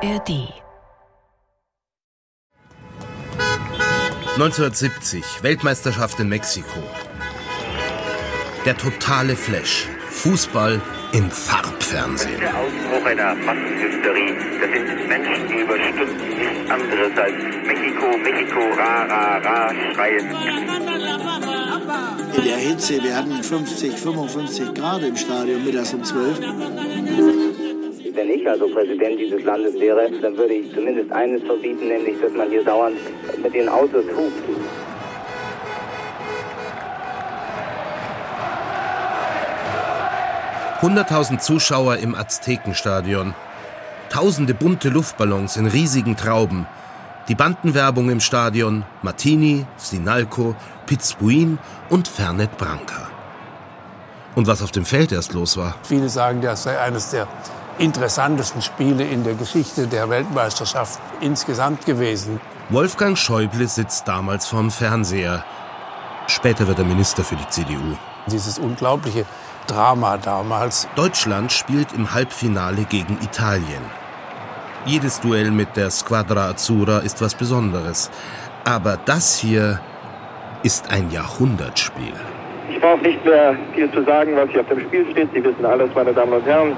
ARD 1970, Weltmeisterschaft in Mexiko. Der totale Flash. Fußball im Farbfernsehen. Der Ausbruch einer Massenhysterie. Das sind Menschen, die über Stunden nichts anderes als Mexiko, Mexiko, ra, ra, ra schreien. In der Hitze, wir hatten 50, 55 Grad im Stadion mittags um 12. Wenn ich also Präsident dieses Landes wäre, dann würde ich zumindest eines verbieten, nämlich, dass man hier dauernd mit den Autos hupt. Hunderttausend Zuschauer im Aztekenstadion. Tausende bunte Luftballons in riesigen Trauben. Die Bandenwerbung im Stadion, Martini, Sinalco, Pizbuin und Fernet Branca. Und was auf dem Feld erst los war. Viele sagen, das sei eines der interessantesten Spiele in der Geschichte der Weltmeisterschaft insgesamt gewesen. Wolfgang Schäuble sitzt damals vorm Fernseher. Später wird er Minister für die CDU. Dieses unglaubliche Drama damals. Deutschland spielt im Halbfinale gegen Italien. Jedes Duell mit der Squadra Azzurra ist was Besonderes. Aber das hier ist ein Jahrhundertspiel. Ich brauche nicht mehr viel zu sagen, was hier auf dem Spiel steht. Sie wissen alles, meine Damen und Herren.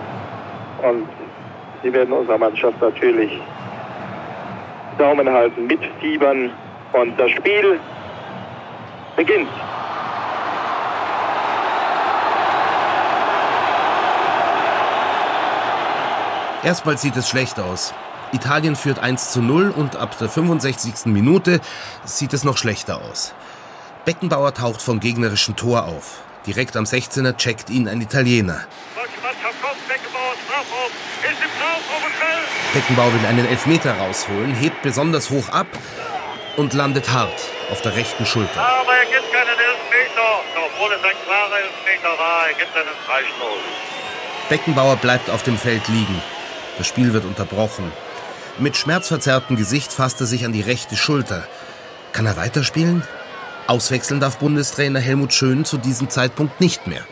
Und Sie werden unserer Mannschaft natürlich Daumen halten, mitfiebern. Und das Spiel beginnt. Erstmal sieht es schlecht aus. Italien führt 1 zu 0 und ab der 65. Minute sieht es noch schlechter aus. Beckenbauer taucht vom gegnerischen Tor auf. Direkt am 16er checkt ihn ein Italiener. Beckenbauer will einen Elfmeter rausholen, hebt besonders hoch ab und landet hart auf der rechten Schulter. Aber er gibt keinen Elfmeter, obwohl es ein klarer Elfmeter war. Er gibt einen Freistoß. Beckenbauer bleibt auf dem Feld liegen. Das Spiel wird unterbrochen. Mit schmerzverzerrtem Gesicht fasst er sich an die rechte Schulter. Kann er weiterspielen? Auswechseln darf Bundestrainer Helmut Schön zu diesem Zeitpunkt nicht mehr.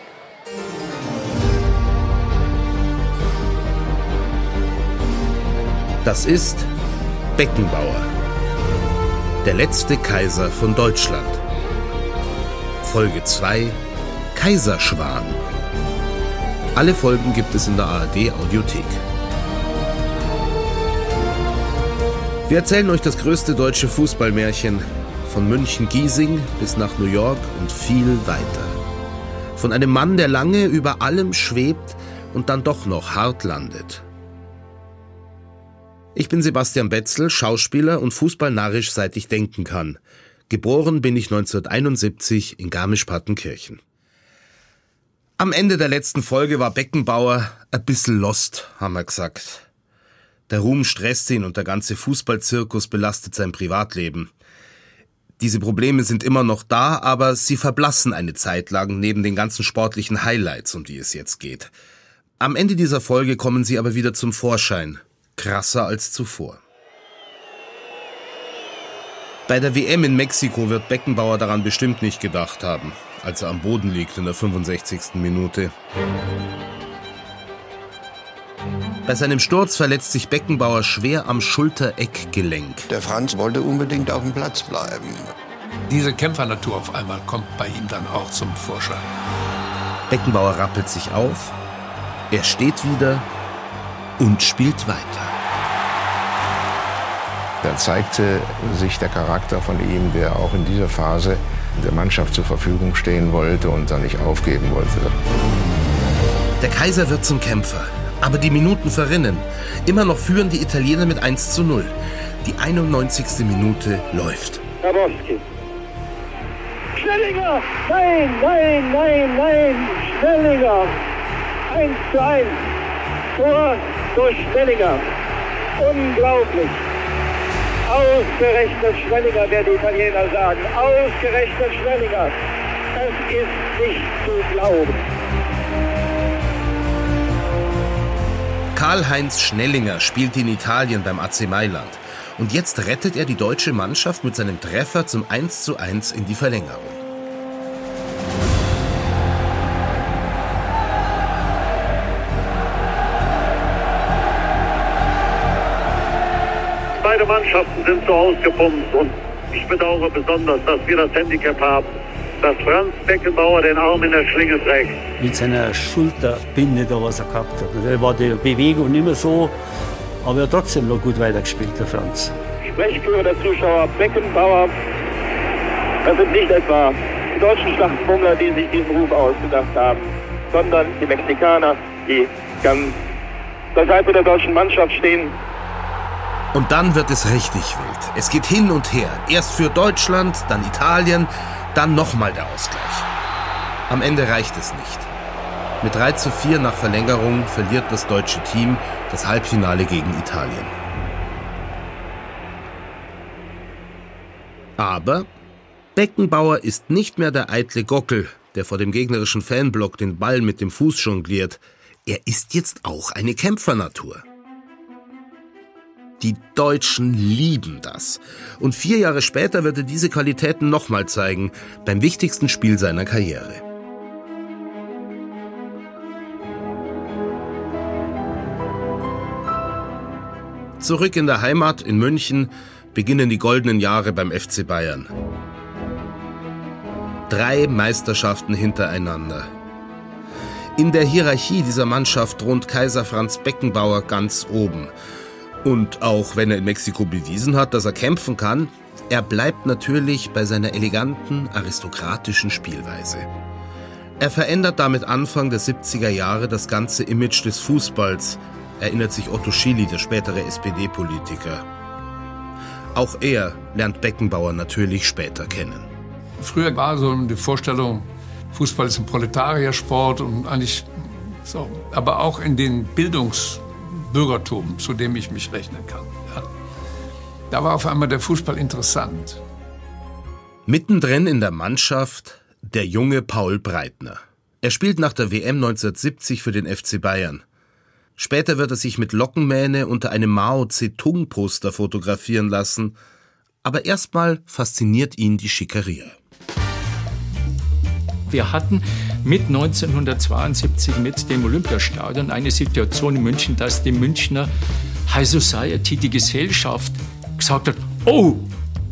Das ist Beckenbauer, der letzte Kaiser von Deutschland. Folge 2 Kaiserschwan. Alle Folgen gibt es in der ARD Audiothek. Wir erzählen euch das größte deutsche Fußballmärchen von München-Giesing bis nach New York und viel weiter. Von einem Mann, der lange über allem schwebt und dann doch noch hart landet. Ich bin Sebastian Betzel, Schauspieler und fußballnarrisch seit ich denken kann. Geboren bin ich 1971 in Garmisch-Partenkirchen. Am Ende der letzten Folge war Beckenbauer ein bisschen lost, haben wir gesagt. Der Ruhm stresst ihn und der ganze Fußballzirkus belastet sein Privatleben. Diese Probleme sind immer noch da, aber sie verblassen eine Zeit lang neben den ganzen sportlichen Highlights, um die es jetzt geht. Am Ende dieser Folge kommen sie aber wieder zum Vorschein, krasser als zuvor. Bei der WM in Mexiko wird Beckenbauer daran bestimmt nicht gedacht haben, als er am Boden liegt in der 65. Minute. Bei seinem Sturz verletzt sich Beckenbauer schwer am Schultereckgelenk. Der Franz wollte unbedingt auf dem Platz bleiben. Diese Kämpfernatur auf einmal kommt bei ihm dann auch zum Vorschein. Beckenbauer rappelt sich auf, er steht wieder und spielt weiter. Da zeigte sich der Charakter von ihm, der auch in dieser Phase der Mannschaft zur Verfügung stehen wollte und dann nicht aufgeben wollte. Der Kaiser wird zum Kämpfer. Aber die Minuten verrinnen. Immer noch führen die Italiener mit 1 zu 0. Die 91. Minute läuft. Grabowski. Schnellinger! Nein, nein, nein, nein! Schnellinger! 1 zu 1. Tor durch Schnellinger. Unglaublich. Ausgerechnet Schnellinger, werden die Italiener sagen. Ausgerechnet Schnellinger. Das ist nicht zu glauben. Karl-Heinz Schnellinger spielt in Italien beim AC Mailand. Und jetzt rettet er die deutsche Mannschaft mit seinem Treffer zum 1 zu 1 in die Verlängerung. Beide Mannschaften sind so ausgepumpt und ich bedauere besonders, dass wir das Handicap haben, dass Franz Beckenbauer den Arm in der Schlinge trägt. Mit seiner Schulterbinde da, was er gehabt hat. Da war die Bewegung nicht mehr so, aber er hat trotzdem noch gut weitergespielt, der Franz. Sprechchöre der Zuschauer Beckenbauer. Das sind nicht etwa die deutschen Schlachtbummler, die sich diesen Ruf ausgedacht haben, sondern die Mexikaner, die ganz zur Seite der deutschen Mannschaft stehen. Und dann wird es richtig wild. Es geht hin und her. Erst für Deutschland, dann Italien, dann nochmal der Ausgleich. Am Ende reicht es nicht. Mit 3 zu 4 nach Verlängerung verliert das deutsche Team das Halbfinale gegen Italien. Aber Beckenbauer ist nicht mehr der eitle Gockel, der vor dem gegnerischen Fanblock den Ball mit dem Fuß jongliert. Er ist jetzt auch eine Kämpfernatur. Die Deutschen lieben das. Und vier Jahre später wird er diese Qualitäten nochmal zeigen, beim wichtigsten Spiel seiner Karriere. Zurück in der Heimat in München beginnen die goldenen Jahre beim FC Bayern. Drei Meisterschaften hintereinander. In der Hierarchie dieser Mannschaft thront Kaiser Franz Beckenbauer ganz oben. Und auch wenn er in Mexiko bewiesen hat, dass er kämpfen kann, er bleibt natürlich bei seiner eleganten, aristokratischen Spielweise. Er verändert damit Anfang der 70er Jahre das ganze Image des Fußballs, erinnert sich Otto Schily, der spätere SPD-Politiker. Auch er lernt Beckenbauer natürlich später kennen. Früher war so die Vorstellung, Fußball ist ein Proletariersport und eigentlich so, aber auch in den Bildungsbürgertum, zu dem ich mich rechnen kann. Ja. Da war auf einmal der Fußball interessant. Mittendrin in der Mannschaft der junge Paul Breitner. Er spielt nach der WM 1970 für den FC Bayern. Später wird er sich mit Lockenmähne unter einem Mao Zedong-Poster fotografieren lassen. Aber erstmal fasziniert ihn die Schickeria. Wir hatten mit 1972 mit dem Olympiastadion eine Situation in München, dass die Münchner High Society, die Gesellschaft, gesagt hat, oh,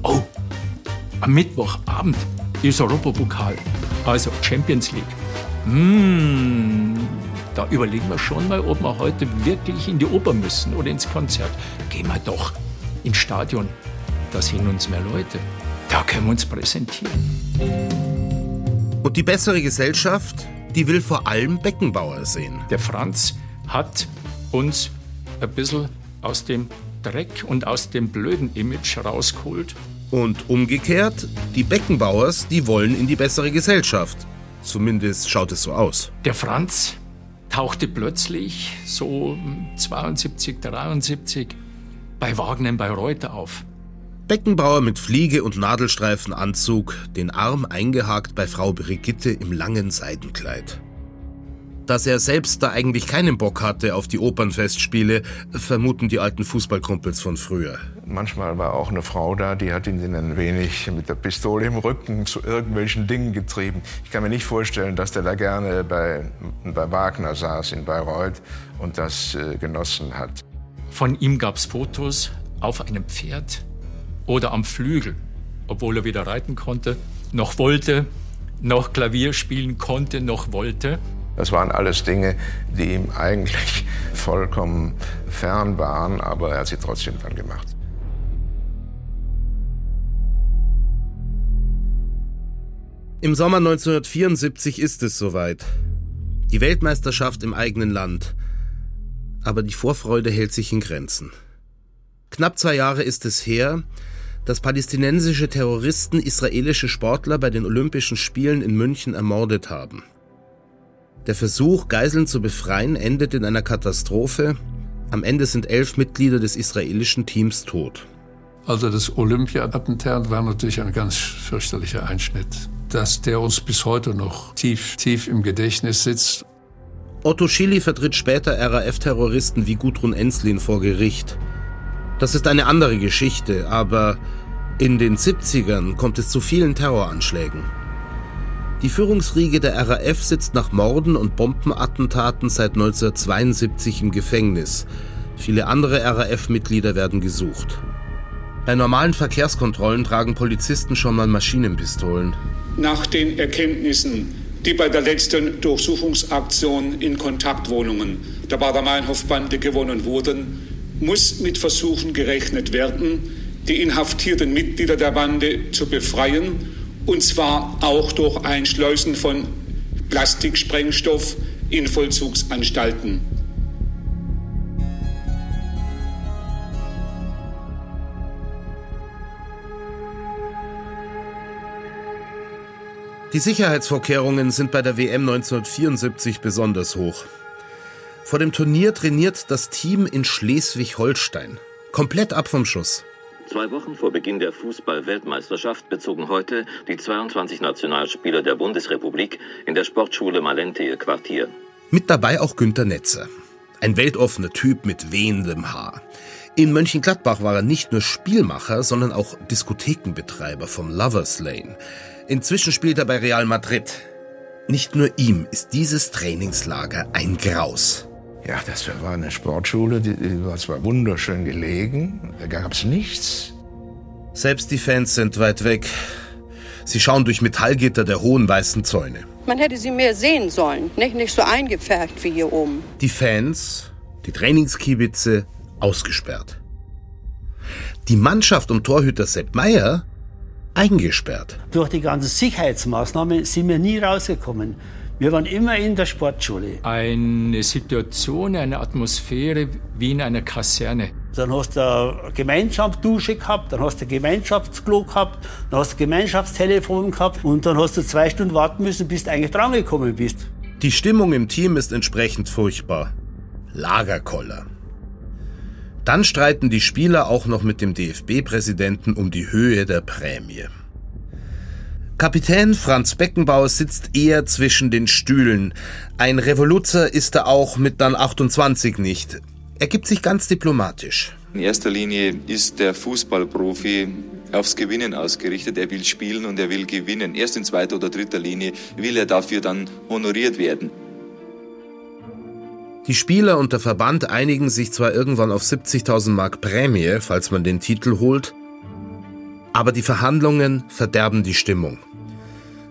oh, am Mittwochabend ist Europapokal, also Champions League. Mmh, da überlegen wir schon mal, ob wir heute wirklich in die Oper müssen oder ins Konzert. Gehen wir doch ins Stadion, da sind uns mehr Leute. Da können wir uns präsentieren. Und die bessere Gesellschaft, die will vor allem Beckenbauer sehen. Der Franz hat uns ein bisschen aus dem Dreck und aus dem blöden Image rausgeholt. Und umgekehrt, die Beckenbauers, die wollen in die bessere Gesellschaft. Zumindest schaut es so aus. Der Franz tauchte plötzlich so 72, 73 bei Wagner bei Reuter auf. Beckenbauer mit Fliege und Nadelstreifenanzug, den Arm eingehakt bei Frau Brigitte im langen Seidenkleid. Dass er selbst da eigentlich keinen Bock hatte auf die Opernfestspiele, vermuten die alten Fußballkumpels von früher. Manchmal war auch eine Frau da, die hat ihn ein wenig mit der Pistole im Rücken zu irgendwelchen Dingen getrieben. Ich kann mir nicht vorstellen, dass der da gerne bei, bei Wagner saß in Bayreuth und das äh, genossen hat. Von ihm gab es Fotos auf einem Pferd oder am Flügel, obwohl er weder reiten konnte, noch wollte, noch Klavier spielen konnte, noch wollte. Das waren alles Dinge, die ihm eigentlich vollkommen fern waren, aber er hat sie trotzdem dann gemacht. Im Sommer 1974 ist es soweit. Die Weltmeisterschaft im eigenen Land. Aber die Vorfreude hält sich in Grenzen. Knapp zwei Jahre ist es her, dass palästinensische Terroristen israelische Sportler bei den Olympischen Spielen in München ermordet haben. Der Versuch, Geiseln zu befreien, endet in einer Katastrophe. Am Ende sind elf Mitglieder des israelischen Teams tot. Also das Olympia-Attentat war natürlich ein ganz fürchterlicher Einschnitt, dass der uns bis heute noch tief, tief im Gedächtnis sitzt. Otto Schily vertritt später RAF-Terroristen wie Gudrun Enslin vor Gericht. Das ist eine andere Geschichte, aber in den 70ern kommt es zu vielen Terroranschlägen. Die Führungsriege der RAF sitzt nach Morden und Bombenattentaten seit 1972 im Gefängnis. Viele andere RAF-Mitglieder werden gesucht. Bei normalen Verkehrskontrollen tragen Polizisten schon mal Maschinenpistolen. Nach den Erkenntnissen, die bei der letzten Durchsuchungsaktion in Kontaktwohnungen der Bader-Meinhof-Bande gewonnen wurden, muss mit Versuchen gerechnet werden, die inhaftierten Mitglieder der Bande zu befreien, und zwar auch durch Einschleusen von Plastiksprengstoff in Vollzugsanstalten. Die Sicherheitsvorkehrungen sind bei der WM 1974 besonders hoch. Vor dem Turnier trainiert das Team in Schleswig-Holstein. Komplett ab vom Schuss. Zwei Wochen vor Beginn der Fußball-Weltmeisterschaft bezogen heute die 22 Nationalspieler der Bundesrepublik in der Sportschule Malente ihr Quartier. Mit dabei auch Günter Netzer. Ein weltoffener Typ mit wehendem Haar. In Mönchengladbach war er nicht nur Spielmacher, sondern auch Diskothekenbetreiber vom Lovers Lane. Inzwischen spielt er bei Real Madrid. Nicht nur ihm ist dieses Trainingslager ein Graus. Ja, das war eine Sportschule, die war zwar wunderschön gelegen, da gab es nichts. Selbst die Fans sind weit weg. Sie schauen durch Metallgitter der hohen weißen Zäune. Man hätte sie mehr sehen sollen, nicht, nicht so eingepfercht wie hier oben. Die Fans, die Trainingskiebitze, ausgesperrt. Die Mannschaft um Torhüter Sepp Meier eingesperrt. Durch die ganzen Sicherheitsmaßnahmen sind wir nie rausgekommen. Wir waren immer in der Sportschule. Eine Situation, eine Atmosphäre wie in einer Kaserne. Dann hast du eine Gemeinschaftsdusche gehabt, dann hast du ein Gemeinschaftsklo gehabt, dann hast du ein Gemeinschaftstelefon gehabt und dann hast du zwei Stunden warten müssen, bis du eigentlich drangekommen bist. Die Stimmung im Team ist entsprechend furchtbar. Lagerkoller. Dann streiten die Spieler auch noch mit dem DFB-Präsidenten um die Höhe der Prämie. Kapitän Franz Beckenbauer sitzt eher zwischen den Stühlen. Ein Revoluzer ist er auch mit dann 28 nicht. Er gibt sich ganz diplomatisch. In erster Linie ist der Fußballprofi aufs Gewinnen ausgerichtet. Er will spielen und er will gewinnen. Erst in zweiter oder dritter Linie will er dafür dann honoriert werden. Die Spieler und der Verband einigen sich zwar irgendwann auf 70.000 Mark Prämie, falls man den Titel holt, aber die Verhandlungen verderben die Stimmung.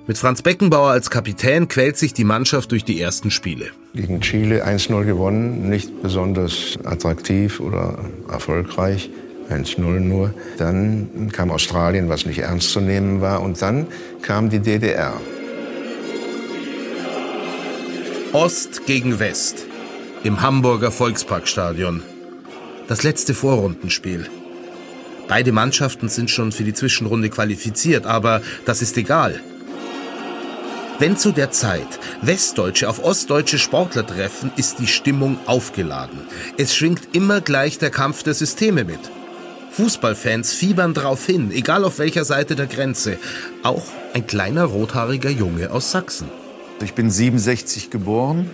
Mit Franz Beckenbauer als Kapitän quält sich die Mannschaft durch die ersten Spiele. Gegen Chile 1-0 gewonnen, nicht besonders attraktiv oder erfolgreich. 1-0 nur. Dann kam Australien, was nicht ernst zu nehmen war. Und dann kam die DDR. Ost gegen West im Hamburger Volksparkstadion. Das letzte Vorrundenspiel. Beide Mannschaften sind schon für die Zwischenrunde qualifiziert, aber das ist egal. Wenn zu der Zeit Westdeutsche auf ostdeutsche Sportler treffen, ist die Stimmung aufgeladen. Es schwingt immer gleich der Kampf der Systeme mit. Fußballfans fiebern drauf hin, egal auf welcher Seite der Grenze. Auch ein kleiner rothaariger Junge aus Sachsen. Ich bin 67 geboren,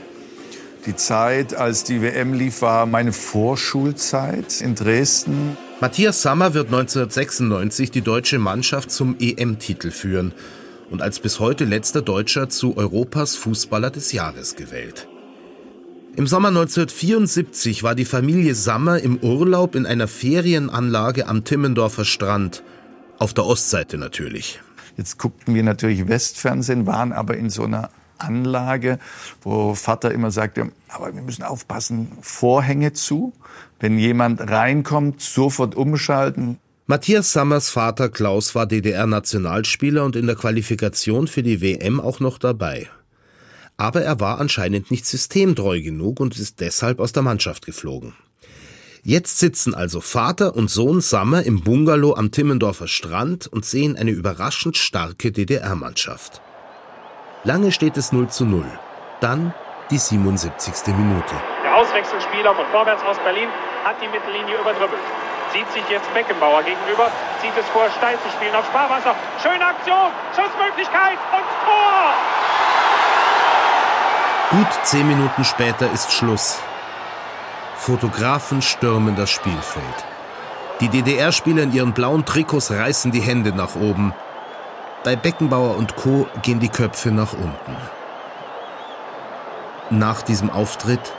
die Zeit, als die WM lief, war meine Vorschulzeit in Dresden. Matthias Sammer wird 1996 die deutsche Mannschaft zum EM-Titel führen und als bis heute letzter Deutscher zu Europas Fußballer des Jahres gewählt. Im Sommer 1974 war die Familie Sammer im Urlaub in einer Ferienanlage am Timmendorfer Strand. Auf der Ostseite natürlich. Jetzt guckten wir natürlich Westfernsehen, waren aber in so einer Anlage, wo Vater immer sagte, aber wir müssen aufpassen, Vorhänge zu. Wenn jemand reinkommt, sofort umschalten. Matthias Sammers Vater Klaus war DDR-Nationalspieler und in der Qualifikation für die WM auch noch dabei. Aber er war anscheinend nicht systemtreu genug und ist deshalb aus der Mannschaft geflogen. Jetzt sitzen also Vater und Sohn Sammer im Bungalow am Timmendorfer Strand und sehen eine überraschend starke DDR-Mannschaft. Lange steht es 0 zu 0. Dann die 77. Minute. Der Auswechselspieler von Vorwärts aus Berlin hat die Mittellinie überdribbelt. Sieht sich jetzt Beckenbauer gegenüber, zieht es vor, Steil zu spielen auf Sparwasser. Schöne Aktion, Schussmöglichkeit und Tor! Gut zehn Minuten später ist Schluss. Fotografen stürmen das Spielfeld. Die DDR-Spieler in ihren blauen Trikots reißen die Hände nach oben. Bei Beckenbauer und Co. gehen die Köpfe nach unten. Nach diesem Auftritt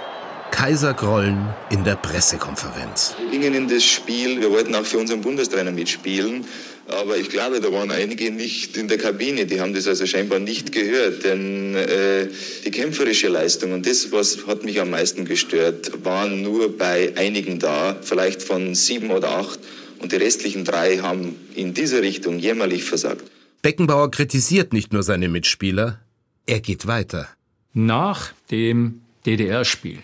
Kaiser Grollen in der Pressekonferenz. Wir gingen in das Spiel, wir wollten auch für unseren Bundestrainer mitspielen. Aber ich glaube, da waren einige nicht in der Kabine, die haben das also scheinbar nicht gehört. Denn äh, die kämpferische Leistung und das, was hat mich am meisten gestört, waren nur bei einigen da, vielleicht von sieben oder acht. Und die restlichen drei haben in dieser Richtung jämmerlich versagt. Beckenbauer kritisiert nicht nur seine Mitspieler, er geht weiter. Nach dem DDR-Spiel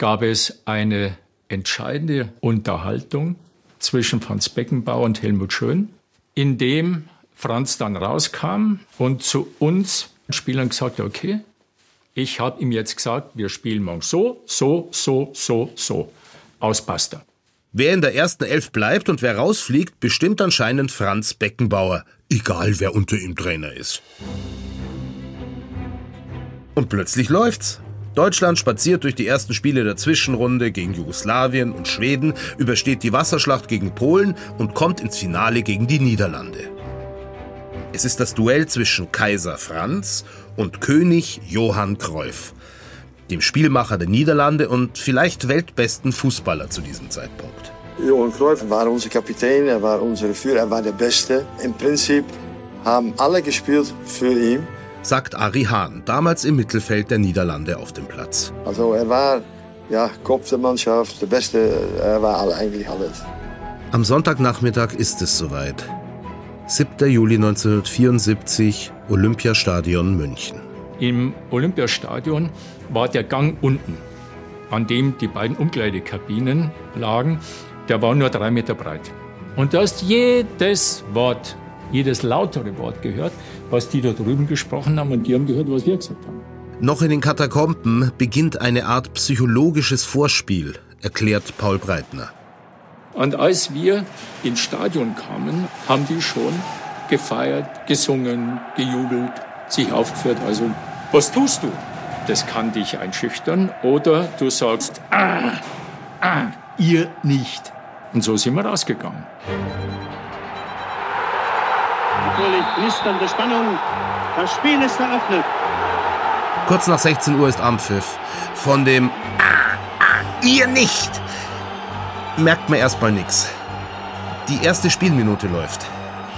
gab es eine entscheidende Unterhaltung zwischen Franz Beckenbauer und Helmut Schön, in dem Franz dann rauskam und zu uns Spielern gesagt hat, okay, ich habe ihm jetzt gesagt, wir spielen morgen so, so, so, so, so. Aus Pasta. Wer in der ersten Elf bleibt und wer rausfliegt, bestimmt anscheinend Franz Beckenbauer, egal wer unter ihm Trainer ist. Und plötzlich läuft's. Deutschland spaziert durch die ersten Spiele der Zwischenrunde gegen Jugoslawien und Schweden, übersteht die Wasserschlacht gegen Polen und kommt ins Finale gegen die Niederlande. Es ist das Duell zwischen Kaiser Franz und König Johann Cruyff, dem Spielmacher der Niederlande und vielleicht weltbesten Fußballer zu diesem Zeitpunkt. Johann Cruyff war unser Kapitän, er war unser Führer, er war der Beste. Im Prinzip haben alle gespielt für ihn sagt Ari Hahn, damals im Mittelfeld der Niederlande auf dem Platz. Also er war ja, Kopf der Mannschaft, der Beste, er war eigentlich alles. Am Sonntagnachmittag ist es soweit. 7. Juli 1974, Olympiastadion München. Im Olympiastadion war der Gang unten, an dem die beiden Umkleidekabinen lagen. Der war nur drei Meter breit. Und du hast jedes Wort, jedes lautere Wort gehört, was die da drüben gesprochen haben und die haben gehört, was wir gesagt haben. Noch in den Katakomben beginnt eine Art psychologisches Vorspiel, erklärt Paul Breitner. Und als wir ins Stadion kamen, haben die schon gefeiert, gesungen, gejubelt, sich aufgeführt. Also, was tust du? Das kann dich einschüchtern. Oder du sagst, ah, ah, ihr nicht. Und so sind wir rausgegangen natürlich knisternde Spannung. Das Spiel ist eröffnet. Kurz nach 16 Uhr ist Ampfiff. Von dem ah, ah, ihr nicht merkt man erstmal nichts. Die erste Spielminute läuft.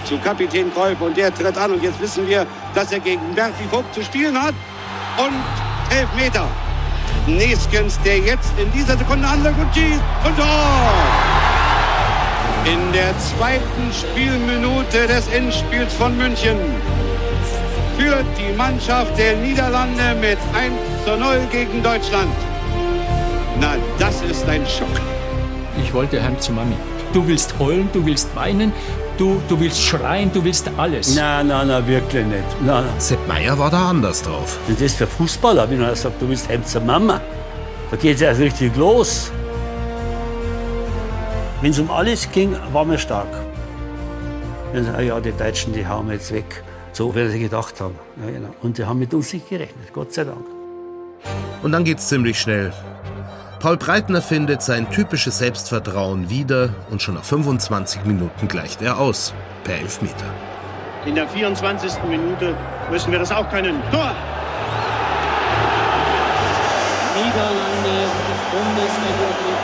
Zu Kapitän Kolb und der tritt an und jetzt wissen wir, dass er gegen Berti Vogt zu spielen hat. Und elf Meter. Neskens, der jetzt in dieser Sekunde anlegt und schießt und Tor! In der zweiten Spielminute des Endspiels von München führt die Mannschaft der Niederlande mit 1 zu 0 gegen Deutschland. Na, das ist ein Schock. Ich wollte heim zu Mami. Du willst heulen, du willst weinen, du, du willst schreien, du willst alles. Nein, nein, nein, wirklich nicht. Nein, nein. Sepp Meier war da anders drauf. Und das für Fußballer, wenn er sagt, du willst heim zur Mama. Da geht es erst richtig los. Wenn es um alles ging, waren wir stark. Wenn sie, ja, die Deutschen, die hauen wir jetzt weg. So, wie sie gedacht haben. Ja, genau. Und die haben mit uns nicht gerechnet, Gott sei Dank. Und dann geht's ziemlich schnell. Paul Breitner findet sein typisches Selbstvertrauen wieder und schon nach 25 Minuten gleicht er aus. Per Elfmeter. In der 24. Minute müssen wir das auch können. Tor! Niederlande, Bundesrepublik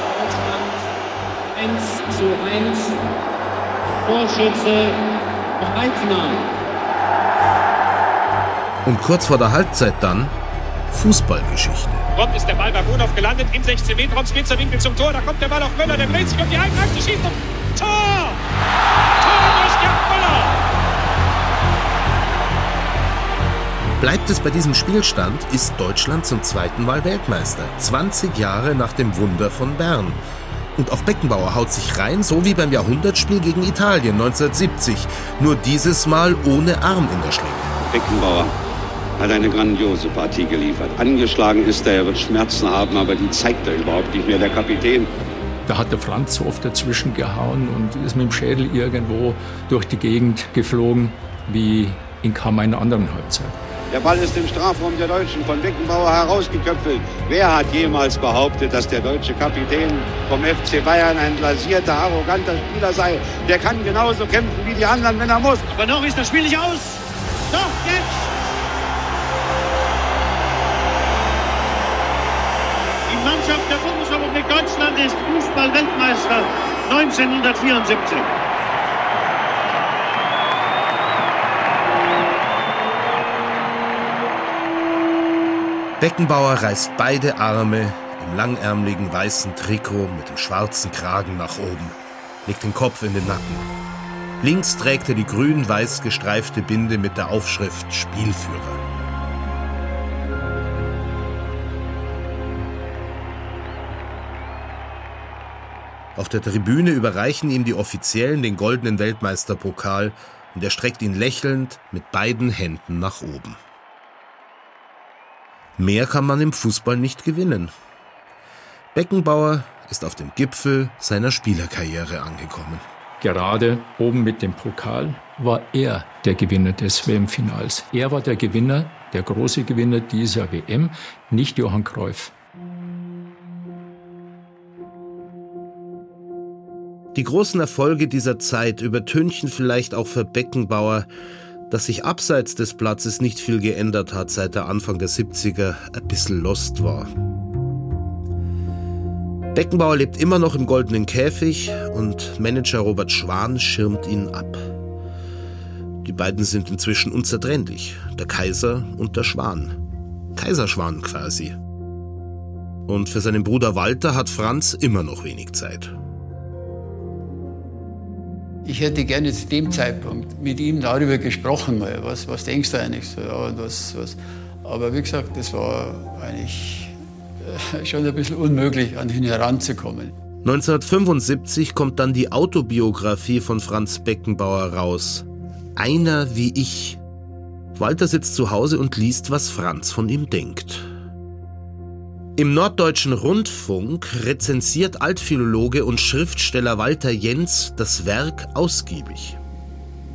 1 zu 1. Torschütze Breitner. Und kurz vor der Halbzeit dann Fußballgeschichte. Kommt ist der Ball bei Bonhoff gelandet, im 16 Meter, Raum, spitzer Winkel zum Tor, da kommt der Ball auf Möller, der dreht sich um die Einheit, schießt und Tor! Tor durch Gerd Möller! Bleibt es bei diesem Spielstand, ist Deutschland zum zweiten Mal Weltmeister, 20 Jahre nach dem Wunder von Bern. Und auch Beckenbauer haut sich rein, so wie beim Jahrhundertspiel gegen Italien 1970. Nur dieses Mal ohne Arm in der Schlinge. Beckenbauer hat eine grandiose Partie geliefert. Angeschlagen ist er, er wird Schmerzen haben, aber die zeigt er überhaupt nicht mehr, der Kapitän. Da hat der Franz so oft dazwischen gehauen und ist mit dem Schädel irgendwo durch die Gegend geflogen, wie in kaum einer anderen Halbzeit. Der Ball ist im Strafraum der Deutschen von Beckenbauer herausgeköpfelt. Wer hat jemals behauptet, dass der deutsche Kapitän vom FC Bayern ein blasierter, arroganter Spieler sei? Der kann genauso kämpfen wie die anderen, wenn er muss. Aber noch ist das Spiel nicht aus. Doch, jetzt! Die Mannschaft der Bundesrepublik Deutschland ist Fußball-Weltmeister 1974. Beckenbauer reißt beide Arme im langärmeligen weißen Trikot mit dem schwarzen Kragen nach oben, legt den Kopf in den Nacken. Links trägt er die grün-weiß gestreifte Binde mit der Aufschrift Spielführer. Auf der Tribüne überreichen ihm die Offiziellen den goldenen Weltmeisterpokal und er streckt ihn lächelnd mit beiden Händen nach oben. Mehr kann man im Fußball nicht gewinnen. Beckenbauer ist auf dem Gipfel seiner Spielerkarriere angekommen. Gerade oben mit dem Pokal war er der Gewinner des WM-Finals. Er war der Gewinner, der große Gewinner dieser WM, nicht Johann Cruyff. Die großen Erfolge dieser Zeit übertünchen vielleicht auch für Beckenbauer, dass sich abseits des Platzes nicht viel geändert hat, seit der Anfang der 70er ein bisschen lost war. Beckenbauer lebt immer noch im goldenen Käfig und Manager Robert Schwan schirmt ihn ab. Die beiden sind inzwischen unzertrennlich, der Kaiser und der Schwan. Kaiserschwan quasi. Und für seinen Bruder Walter hat Franz immer noch wenig Zeit. Ich hätte gerne zu dem Zeitpunkt mit ihm darüber gesprochen, mal. Was, was denkst du eigentlich so? Ja, was, was. Aber wie gesagt, das war eigentlich äh, schon ein bisschen unmöglich, an ihn heranzukommen. 1975 kommt dann die Autobiografie von Franz Beckenbauer raus. Einer wie ich. Walter sitzt zu Hause und liest, was Franz von ihm denkt. Im Norddeutschen Rundfunk rezensiert Altphilologe und Schriftsteller Walter Jens das Werk ausgiebig.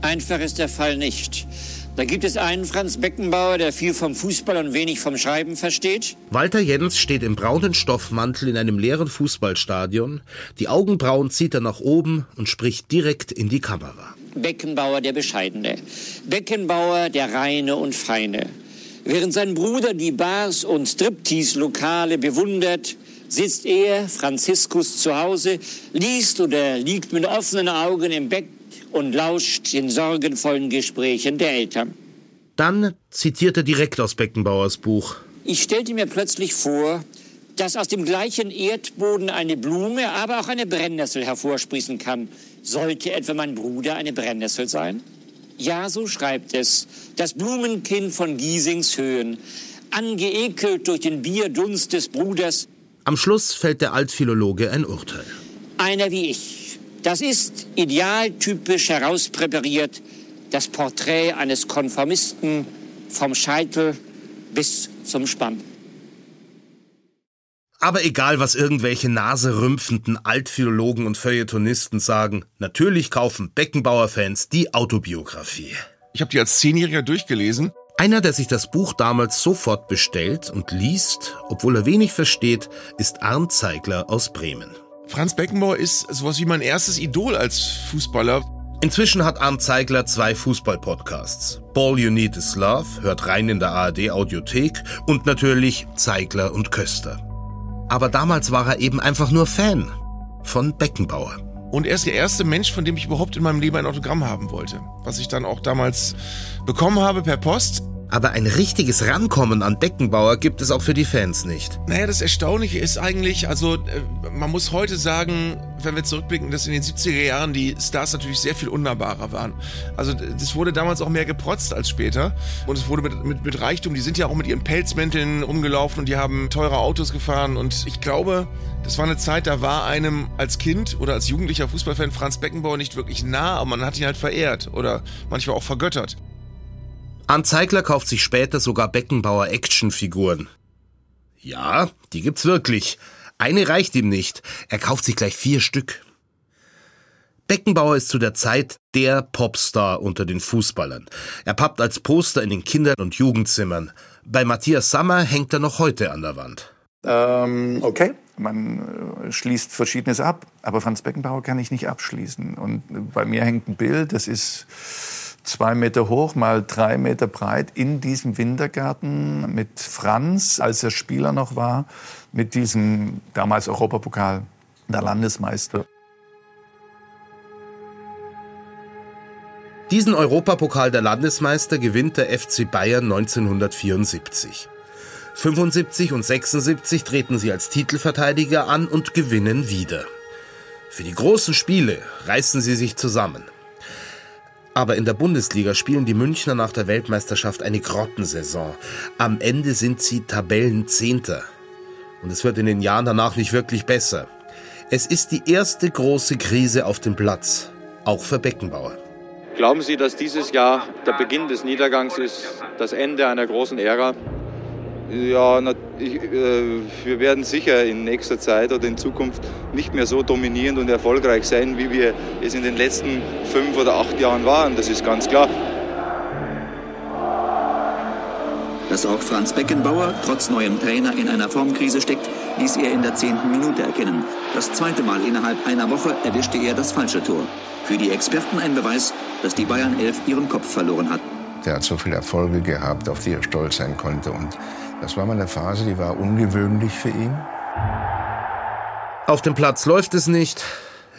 Einfach ist der Fall nicht. Da gibt es einen Franz Beckenbauer, der viel vom Fußball und wenig vom Schreiben versteht. Walter Jens steht im braunen Stoffmantel in einem leeren Fußballstadion. Die Augenbrauen zieht er nach oben und spricht direkt in die Kamera. Beckenbauer der Bescheidene. Beckenbauer der Reine und Feine. Während sein Bruder die Bars und Striptease-Lokale bewundert, sitzt er, Franziskus, zu Hause, liest oder liegt mit offenen Augen im Bett und lauscht den sorgenvollen Gesprächen der Eltern. Dann zitiert er direkt aus Beckenbauers Buch. Ich stellte mir plötzlich vor, dass aus dem gleichen Erdboden eine Blume, aber auch eine Brennnessel hervorsprießen kann. Sollte etwa mein Bruder eine Brennnessel sein? Ja, so schreibt es. Das Blumenkind von Giesings Höhen. Angeekelt durch den Bierdunst des Bruders. Am Schluss fällt der Altphilologe ein Urteil. Einer wie ich. Das ist idealtypisch herauspräpariert das Porträt eines Konformisten vom Scheitel bis zum Spann. Aber egal, was irgendwelche naserümpfenden Altphilologen und Feuilletonisten sagen, natürlich kaufen Beckenbauer-Fans die Autobiografie. Ich habe die als Zehnjähriger durchgelesen. Einer, der sich das Buch damals sofort bestellt und liest, obwohl er wenig versteht, ist Arndt Zeigler aus Bremen. Franz Beckenbauer ist sowas wie mein erstes Idol als Fußballer. Inzwischen hat Arndt Zeigler zwei Fußball-Podcasts. All You Need Is Love, hört rein in der ARD-Audiothek und natürlich Zeigler und Köster. Aber damals war er eben einfach nur Fan von Beckenbauer. Und er ist der erste Mensch, von dem ich überhaupt in meinem Leben ein Autogramm haben wollte. Was ich dann auch damals bekommen habe per Post. Aber ein richtiges Rankommen an Beckenbauer gibt es auch für die Fans nicht. Naja, das Erstaunliche ist eigentlich, also äh, man muss heute sagen, wenn wir zurückblicken, dass in den 70er Jahren die Stars natürlich sehr viel unnahbarer waren. Also das wurde damals auch mehr geprotzt als später. Und es wurde mit, mit, mit Reichtum, die sind ja auch mit ihren Pelzmänteln rumgelaufen und die haben teure Autos gefahren. Und ich glaube, das war eine Zeit, da war einem als Kind oder als jugendlicher Fußballfan Franz Beckenbauer nicht wirklich nah, aber man hat ihn halt verehrt oder manchmal auch vergöttert. Arndt Zeigler kauft sich später sogar Beckenbauer Actionfiguren. Ja, die gibt's wirklich. Eine reicht ihm nicht. Er kauft sich gleich vier Stück. Beckenbauer ist zu der Zeit der Popstar unter den Fußballern. Er pappt als Poster in den Kinder- und Jugendzimmern. Bei Matthias Sammer hängt er noch heute an der Wand. Ähm, okay. Man äh, schließt Verschiedenes ab, aber Franz Beckenbauer kann ich nicht abschließen. Und bei mir hängt ein Bild, das ist zwei Meter hoch, mal drei Meter breit, in diesem Wintergarten mit Franz, als er Spieler noch war, mit diesem damals Europapokal der Landesmeister. Diesen Europapokal der Landesmeister gewinnt der FC Bayern 1974. 75 und 76 treten sie als Titelverteidiger an und gewinnen wieder. Für die großen Spiele reißen sie sich zusammen. Aber in der Bundesliga spielen die Münchner nach der Weltmeisterschaft eine Grottensaison. Am Ende sind sie Tabellenzehnter. Und es wird in den Jahren danach nicht wirklich besser. Es ist die erste große Krise auf dem Platz, auch für Beckenbauer. Glauben Sie, dass dieses Jahr der Beginn des Niedergangs ist, das Ende einer großen Ära? Ja, ich, äh, wir werden sicher in nächster Zeit oder in Zukunft nicht mehr so dominierend und erfolgreich sein, wie wir es in den letzten fünf oder acht Jahren waren. Das ist ganz klar. Dass auch Franz Beckenbauer trotz neuem Trainer in einer Formkrise steckt, ließ er in der zehnten Minute erkennen. Das zweite Mal innerhalb einer Woche erwischte er das falsche Tor. Für die Experten ein Beweis, dass die Bayern 11 ihren Kopf verloren hatten. Der hat so viele Erfolge gehabt, auf die er stolz sein konnte. Und das war mal eine Phase, die war ungewöhnlich für ihn. Auf dem Platz läuft es nicht,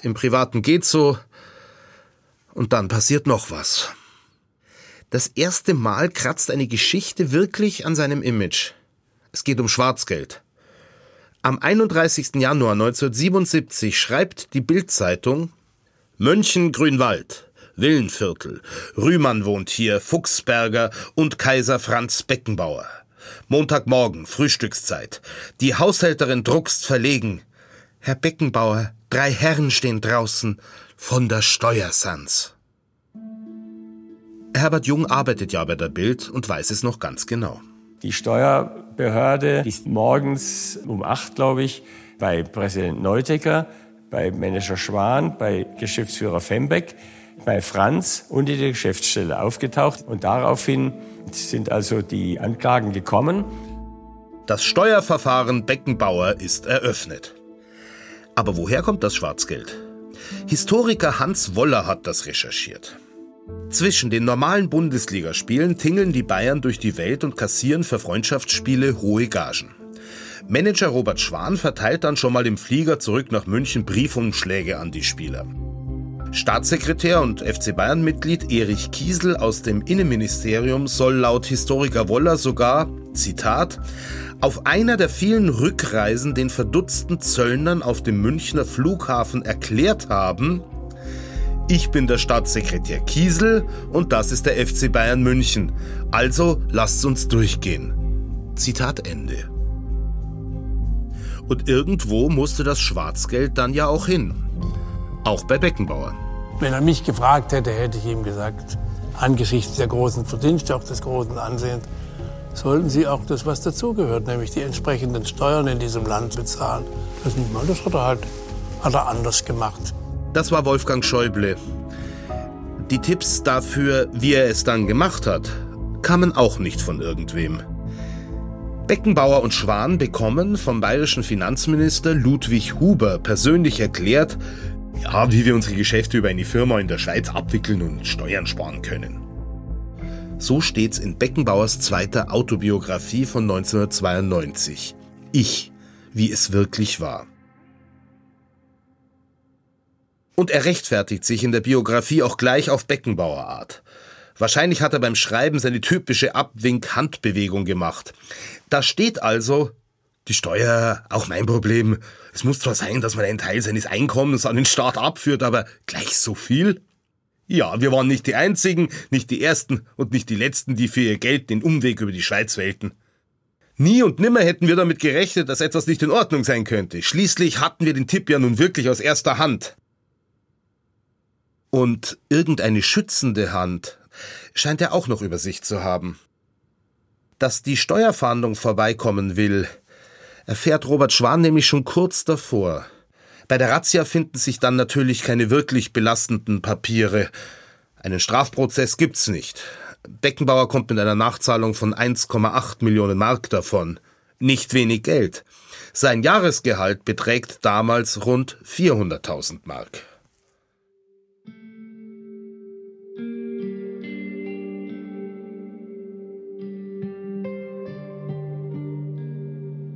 im Privaten geht's so. Und dann passiert noch was. Das erste Mal kratzt eine Geschichte wirklich an seinem Image. Es geht um Schwarzgeld. Am 31. Januar 1977 schreibt die Bildzeitung München Grünwald, Villenviertel, Rühmann wohnt hier, Fuchsberger und Kaiser Franz Beckenbauer. Montagmorgen, Frühstückszeit. Die Haushälterin druckst verlegen. Herr Beckenbauer, drei Herren stehen draußen von der Steuersans. Herbert Jung arbeitet ja bei der Bild und weiß es noch ganz genau. Die Steuerbehörde ist morgens um acht, glaube ich, bei Präsident Neudecker, bei Manager Schwan, bei Geschäftsführer Fembeck, bei Franz und in der Geschäftsstelle aufgetaucht. Und daraufhin sind also die Anklagen gekommen. Das Steuerverfahren Beckenbauer ist eröffnet. Aber woher kommt das Schwarzgeld? Historiker Hans Woller hat das recherchiert. Zwischen den normalen Bundesligaspielen tingeln die Bayern durch die Welt und kassieren für Freundschaftsspiele hohe Gagen. Manager Robert Schwan verteilt dann schon mal im Flieger zurück nach München Briefumschläge an die Spieler. Staatssekretär und FC Bayern-Mitglied Erich Kiesel aus dem Innenministerium soll laut Historiker Woller sogar, Zitat, auf einer der vielen Rückreisen den verdutzten Zöllnern auf dem Münchner Flughafen erklärt haben, ich bin der Staatssekretär Kiesel und das ist der FC Bayern München. Also lasst uns durchgehen. Zitat Ende. Und irgendwo musste das Schwarzgeld dann ja auch hin. Auch bei Beckenbauer. Wenn er mich gefragt hätte, hätte ich ihm gesagt, angesichts der großen Verdienste, auch des großen Ansehens, sollten Sie auch das, was dazugehört, nämlich die entsprechenden Steuern in diesem Land bezahlen. Das, das hat er halt hat er anders gemacht. Das war Wolfgang Schäuble. Die Tipps dafür, wie er es dann gemacht hat, kamen auch nicht von irgendwem. Beckenbauer und Schwan bekommen vom bayerischen Finanzminister Ludwig Huber persönlich erklärt, ja, wie wir unsere Geschäfte über eine Firma in der Schweiz abwickeln und Steuern sparen können. So steht's in Beckenbauers zweiter Autobiografie von 1992. Ich, wie es wirklich war. Und er rechtfertigt sich in der Biografie auch gleich auf Beckenbauer Art. Wahrscheinlich hat er beim Schreiben seine typische Abwink-Handbewegung gemacht. Da steht also, die Steuer, auch mein Problem. Es muss zwar sein, dass man einen Teil seines Einkommens an den Staat abführt, aber gleich so viel? Ja, wir waren nicht die Einzigen, nicht die Ersten und nicht die Letzten, die für ihr Geld den Umweg über die Schweiz wählten. Nie und nimmer hätten wir damit gerechnet, dass etwas nicht in Ordnung sein könnte. Schließlich hatten wir den Tipp ja nun wirklich aus erster Hand. Und irgendeine schützende Hand scheint er auch noch über sich zu haben. Dass die Steuerfahndung vorbeikommen will, erfährt Robert Schwan nämlich schon kurz davor. Bei der Razzia finden sich dann natürlich keine wirklich belastenden Papiere. Einen Strafprozess gibt's nicht. Beckenbauer kommt mit einer Nachzahlung von 1,8 Millionen Mark davon. Nicht wenig Geld. Sein Jahresgehalt beträgt damals rund 400.000 Mark.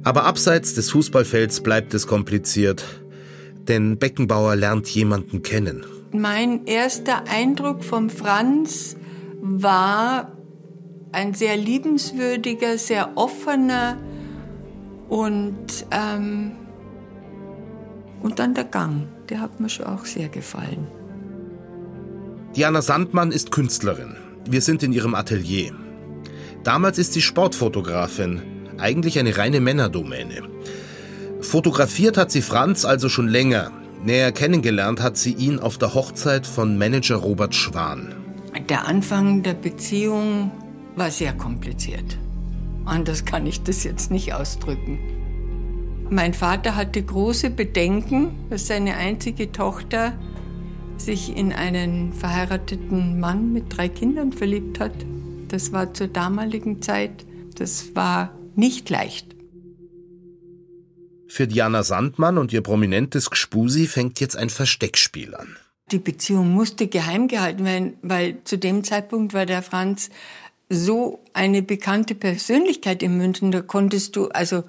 Aber abseits des Fußballfelds bleibt es kompliziert, denn Beckenbauer lernt jemanden kennen. Mein erster Eindruck vom Franz war ein sehr liebenswürdiger, sehr offener und, ähm, und dann der Gang. Der hat mir schon auch sehr gefallen. Diana Sandmann ist Künstlerin. Wir sind in ihrem Atelier. Damals ist sie Sportfotografin, eigentlich eine reine Männerdomäne. Fotografiert hat sie Franz also schon länger. Näher kennengelernt hat sie ihn auf der Hochzeit von Manager Robert Schwan. Der Anfang der Beziehung war sehr kompliziert. Anders kann ich das jetzt nicht ausdrücken. Mein Vater hatte große Bedenken, dass seine einzige Tochter sich in einen verheirateten Mann mit drei Kindern verliebt hat. Das war zur damaligen Zeit, das war nicht leicht. Für Diana Sandmann und ihr prominentes Gspusi fängt jetzt ein Versteckspiel an. Die Beziehung musste geheim gehalten werden, weil zu dem Zeitpunkt war der Franz so eine bekannte Persönlichkeit in München, da konntest du also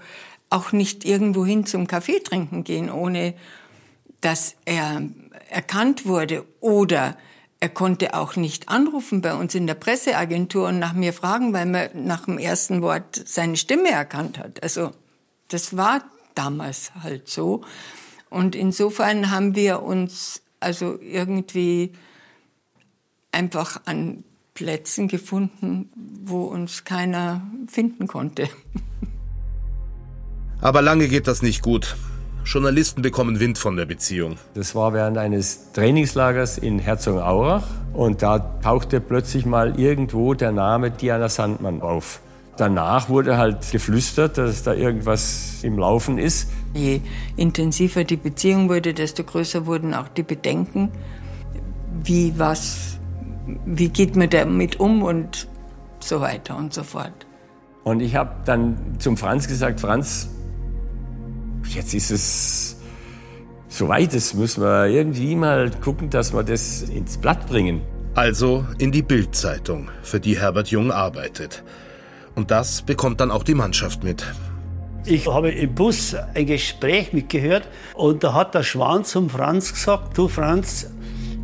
auch nicht irgendwo hin zum Kaffee trinken gehen, ohne dass er erkannt wurde oder er konnte auch nicht anrufen bei uns in der Presseagentur und nach mir fragen, weil man nach dem ersten Wort seine Stimme erkannt hat. Also das war damals halt so. Und insofern haben wir uns also irgendwie einfach an Plätzen gefunden, wo uns keiner finden konnte. Aber lange geht das nicht gut. Journalisten bekommen Wind von der Beziehung. Das war während eines Trainingslagers in Herzogenaurach und da tauchte plötzlich mal irgendwo der Name Diana Sandmann auf. Danach wurde halt geflüstert, dass da irgendwas im Laufen ist. Je intensiver die Beziehung wurde, desto größer wurden auch die Bedenken, wie was, wie geht man damit um und so weiter und so fort. Und ich habe dann zum Franz gesagt, Franz, jetzt ist es soweit, das müssen wir irgendwie mal gucken, dass wir das ins Blatt bringen. Also in die Bildzeitung, für die Herbert Jung arbeitet. Und das bekommt dann auch die Mannschaft mit. Ich habe im Bus ein Gespräch mitgehört und da hat der Schwan zum Franz gesagt, du Franz,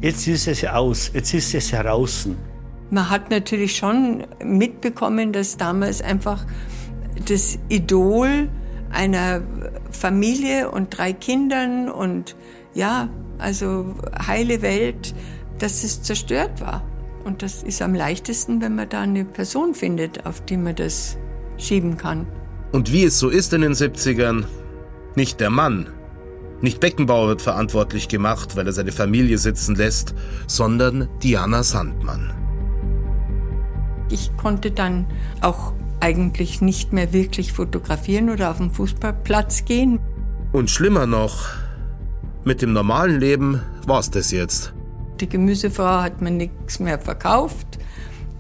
jetzt ist es aus, jetzt ist es heraus. Man hat natürlich schon mitbekommen, dass damals einfach das Idol einer Familie und drei Kindern und ja, also heile Welt, dass es zerstört war. Und das ist am leichtesten, wenn man da eine Person findet, auf die man das schieben kann. Und wie es so ist in den 70ern, nicht der Mann, nicht Beckenbauer wird verantwortlich gemacht, weil er seine Familie sitzen lässt, sondern Diana Sandmann. Ich konnte dann auch eigentlich nicht mehr wirklich fotografieren oder auf den Fußballplatz gehen. Und schlimmer noch, mit dem normalen Leben war's das jetzt. Die Gemüsefrau hat mir nichts mehr verkauft,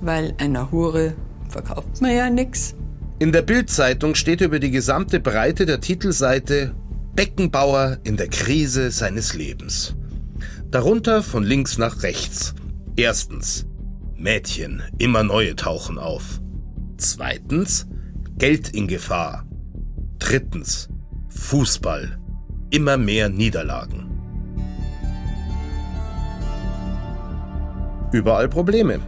weil einer Hure verkauft man ja nichts. In der Bildzeitung steht über die gesamte Breite der Titelseite Beckenbauer in der Krise seines Lebens. Darunter von links nach rechts. Erstens, Mädchen, immer neue tauchen auf. Zweitens, Geld in Gefahr. Drittens, Fußball, immer mehr Niederlagen. Überall Probleme.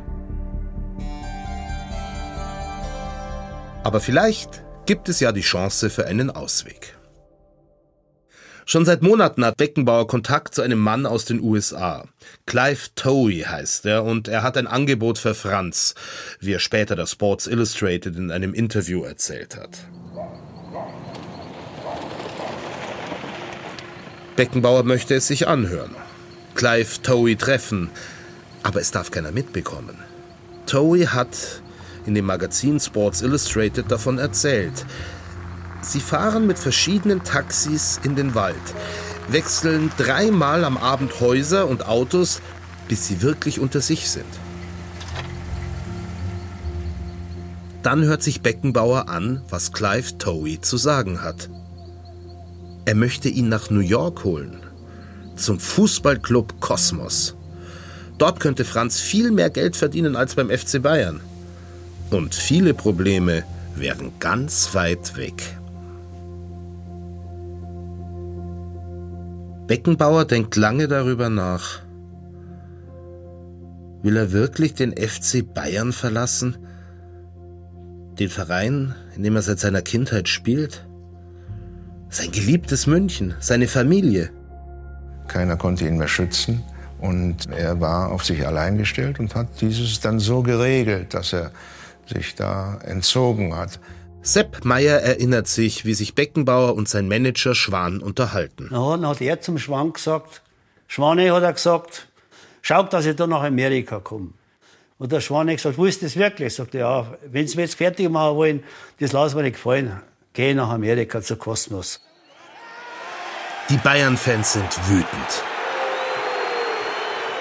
Aber vielleicht gibt es ja die Chance für einen Ausweg. Schon seit Monaten hat Beckenbauer Kontakt zu einem Mann aus den USA. Clive Towie heißt er und er hat ein Angebot für Franz, wie er später der Sports Illustrated in einem Interview erzählt hat. Beckenbauer möchte es sich anhören. Clive Towie treffen, aber es darf keiner mitbekommen. Towie hat in dem Magazin Sports Illustrated davon erzählt. Sie fahren mit verschiedenen Taxis in den Wald, wechseln dreimal am Abend Häuser und Autos, bis sie wirklich unter sich sind. Dann hört sich Beckenbauer an, was Clive Towie zu sagen hat. Er möchte ihn nach New York holen, zum Fußballclub Kosmos. Dort könnte Franz viel mehr Geld verdienen als beim FC Bayern. Und viele Probleme wären ganz weit weg. Beckenbauer denkt lange darüber nach. Will er wirklich den FC Bayern verlassen? Den Verein, in dem er seit seiner Kindheit spielt? Sein geliebtes München, seine Familie. Keiner konnte ihn mehr schützen und er war auf sich allein gestellt und hat dieses dann so geregelt, dass er sich da entzogen hat. Sepp Meyer erinnert sich, wie sich Beckenbauer und sein Manager Schwan unterhalten. Dann hat er zum Schwan gesagt, Schwane hat er gesagt, schaut, dass ich da nach Amerika komme. Und der Schwan hat gesagt, wo ist das wirklich? Sagt er, ja, wenn Sie mich jetzt fertig machen wollen, das lassen wir nicht gefallen. Geh nach Amerika zu Kosmos. Die Bayern-Fans sind wütend.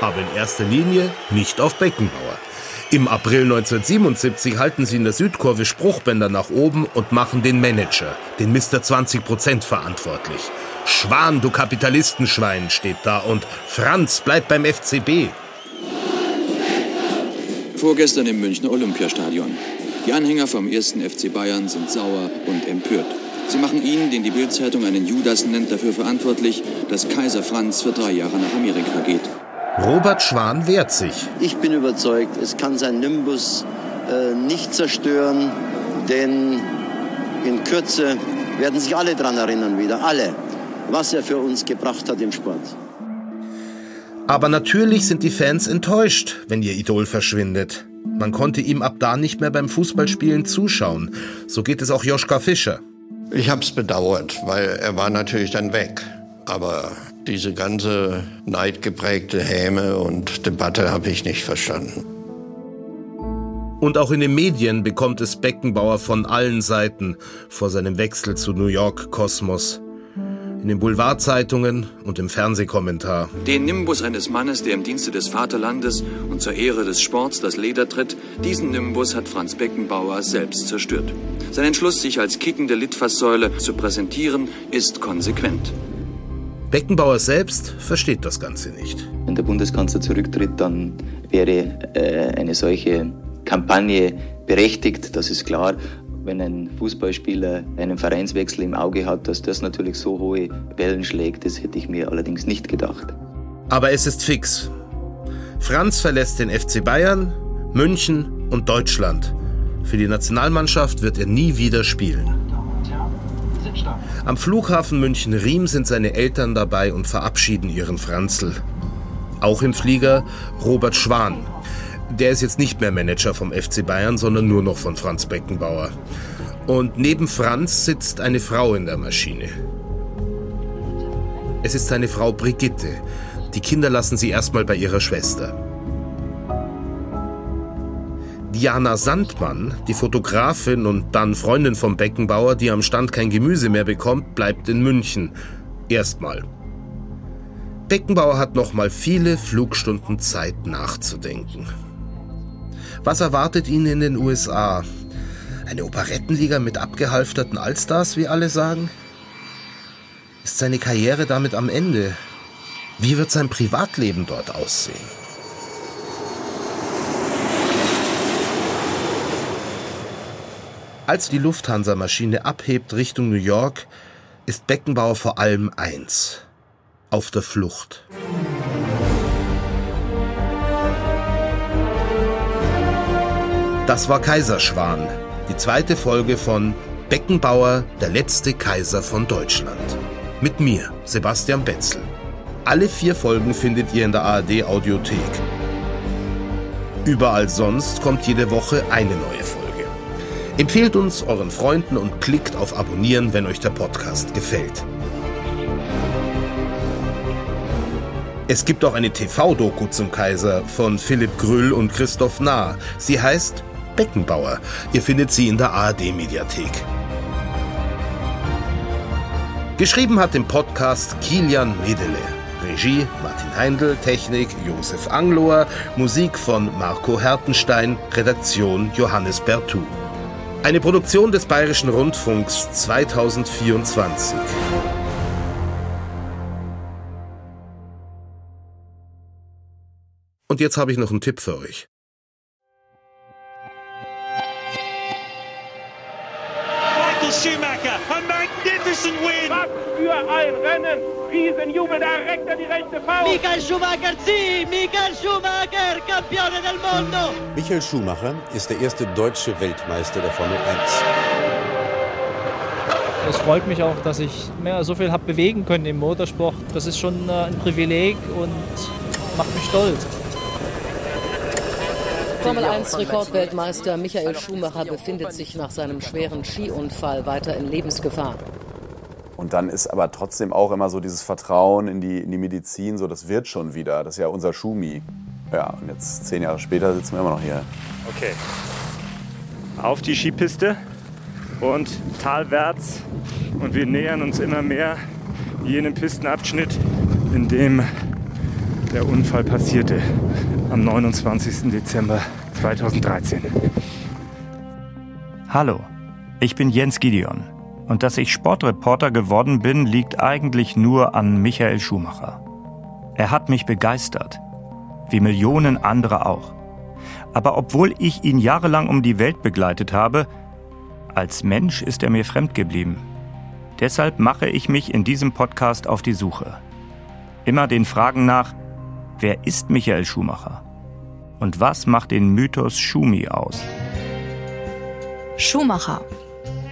Aber in erster Linie nicht auf Beckenbauer. Im April 1977 halten sie in der Südkurve Spruchbänder nach oben und machen den Manager, den Mr. 20% verantwortlich. Schwan, du Kapitalistenschwein, steht da und Franz, bleib beim FCB. Vorgestern im Münchner Olympiastadion. Die Anhänger vom ersten FC Bayern sind sauer und empört. Sie machen ihn, den die Bildzeitung einen Judas nennt, dafür verantwortlich, dass Kaiser Franz für drei Jahre nach Amerika geht. Robert Schwan wehrt sich. Ich bin überzeugt, es kann sein Nimbus äh, nicht zerstören, denn in Kürze werden sich alle daran erinnern wieder, alle, was er für uns gebracht hat im Sport. Aber natürlich sind die Fans enttäuscht, wenn ihr Idol verschwindet. Man konnte ihm ab da nicht mehr beim Fußballspielen zuschauen. So geht es auch Joschka Fischer. Ich habe es bedauert, weil er war natürlich dann weg. Aber diese ganze neidgeprägte Häme und Debatte habe ich nicht verstanden. Und auch in den Medien bekommt es Beckenbauer von allen Seiten vor seinem Wechsel zu New York Kosmos. In den Boulevardzeitungen und im Fernsehkommentar. Den Nimbus eines Mannes, der im Dienste des Vaterlandes und zur Ehre des Sports das Leder tritt, diesen Nimbus hat Franz Beckenbauer selbst zerstört. Sein Entschluss, sich als kickende Litfaßsäule zu präsentieren, ist konsequent. Beckenbauer selbst versteht das Ganze nicht. Wenn der Bundeskanzler zurücktritt, dann wäre äh, eine solche Kampagne berechtigt, das ist klar. Wenn ein Fußballspieler einen Vereinswechsel im Auge hat, dass das natürlich so hohe Wellen schlägt, das hätte ich mir allerdings nicht gedacht. Aber es ist fix. Franz verlässt den FC Bayern, München und Deutschland. Für die Nationalmannschaft wird er nie wieder spielen. Am Flughafen München-Riem sind seine Eltern dabei und verabschieden ihren Franzl. Auch im Flieger Robert Schwan. Der ist jetzt nicht mehr Manager vom FC Bayern, sondern nur noch von Franz Beckenbauer. Und neben Franz sitzt eine Frau in der Maschine. Es ist seine Frau Brigitte. Die Kinder lassen sie erstmal bei ihrer Schwester. Diana Sandmann, die Fotografin und dann Freundin vom Beckenbauer, die am Stand kein Gemüse mehr bekommt, bleibt in München. Erstmal. Beckenbauer hat noch mal viele Flugstunden Zeit nachzudenken. Was erwartet ihn in den USA? Eine Operettenliga mit abgehalfterten Allstars, wie alle sagen? Ist seine Karriere damit am Ende? Wie wird sein Privatleben dort aussehen? Als die Lufthansa-Maschine abhebt Richtung New York, ist Beckenbauer vor allem eins. Auf der Flucht. Das war Kaiserschwan, die zweite Folge von Beckenbauer, der letzte Kaiser von Deutschland. Mit mir, Sebastian Betzel. Alle vier Folgen findet ihr in der ARD Audiothek. Überall sonst kommt jede Woche eine neue Folge. Empfehlt uns euren Freunden und klickt auf Abonnieren, wenn euch der Podcast gefällt. Es gibt auch eine TV-Doku zum Kaiser von Philipp Grüll und Christoph Nahr. Sie heißt Beckenbauer. Ihr findet sie in der ARD-Mediathek. Geschrieben hat den Podcast Kilian Medele. Regie Martin Heindl, Technik Josef Angloer, Musik von Marco Hertenstein, Redaktion Johannes Bertou. Eine Produktion des Bayerischen Rundfunks 2024. Und jetzt habe ich noch einen Tipp für euch. Schumacher, a magnificent win! Was für ein Rennen! Riesenjubel, da reckt er die rechte Faust! Michael Schumacher, sì! Michael Schumacher, Campione del Mondo! Michael Schumacher ist der erste deutsche Weltmeister der Formel 1. Es freut mich auch, dass ich mehr so viel habe bewegen können im Motorsport. Das ist schon äh, ein Privileg und macht mich stolz. Formel 1 Rekordweltmeister Michael Schumacher befindet sich nach seinem schweren Skiunfall weiter in Lebensgefahr. Und dann ist aber trotzdem auch immer so dieses Vertrauen in die, in die Medizin, so das wird schon wieder. Das ist ja unser Schumi. Ja, und jetzt zehn Jahre später sitzen wir immer noch hier. Okay. Auf die Skipiste und talwärts. Und wir nähern uns immer mehr jenem Pistenabschnitt, in dem der Unfall passierte am 29. Dezember 2013. Hallo, ich bin Jens Gideon und dass ich Sportreporter geworden bin, liegt eigentlich nur an Michael Schumacher. Er hat mich begeistert, wie Millionen andere auch. Aber obwohl ich ihn jahrelang um die Welt begleitet habe, als Mensch ist er mir fremd geblieben. Deshalb mache ich mich in diesem Podcast auf die Suche. Immer den Fragen nach, wer ist Michael Schumacher? Und was macht den Mythos Schumi aus? Schumacher.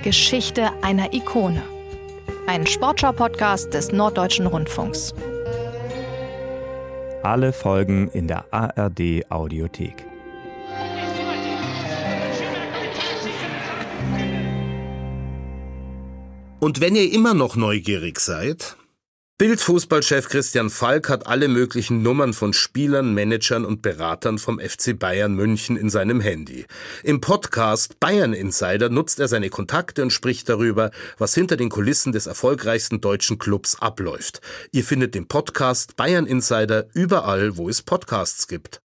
Geschichte einer Ikone. Ein Sportschau-Podcast des Norddeutschen Rundfunks. Alle Folgen in der ARD Audiothek. Und wenn ihr immer noch neugierig seid, Bildfußballchef Christian Falk hat alle möglichen Nummern von Spielern, Managern und Beratern vom FC Bayern München in seinem Handy. Im Podcast Bayern Insider nutzt er seine Kontakte und spricht darüber, was hinter den Kulissen des erfolgreichsten deutschen Clubs abläuft. Ihr findet den Podcast Bayern Insider überall, wo es Podcasts gibt.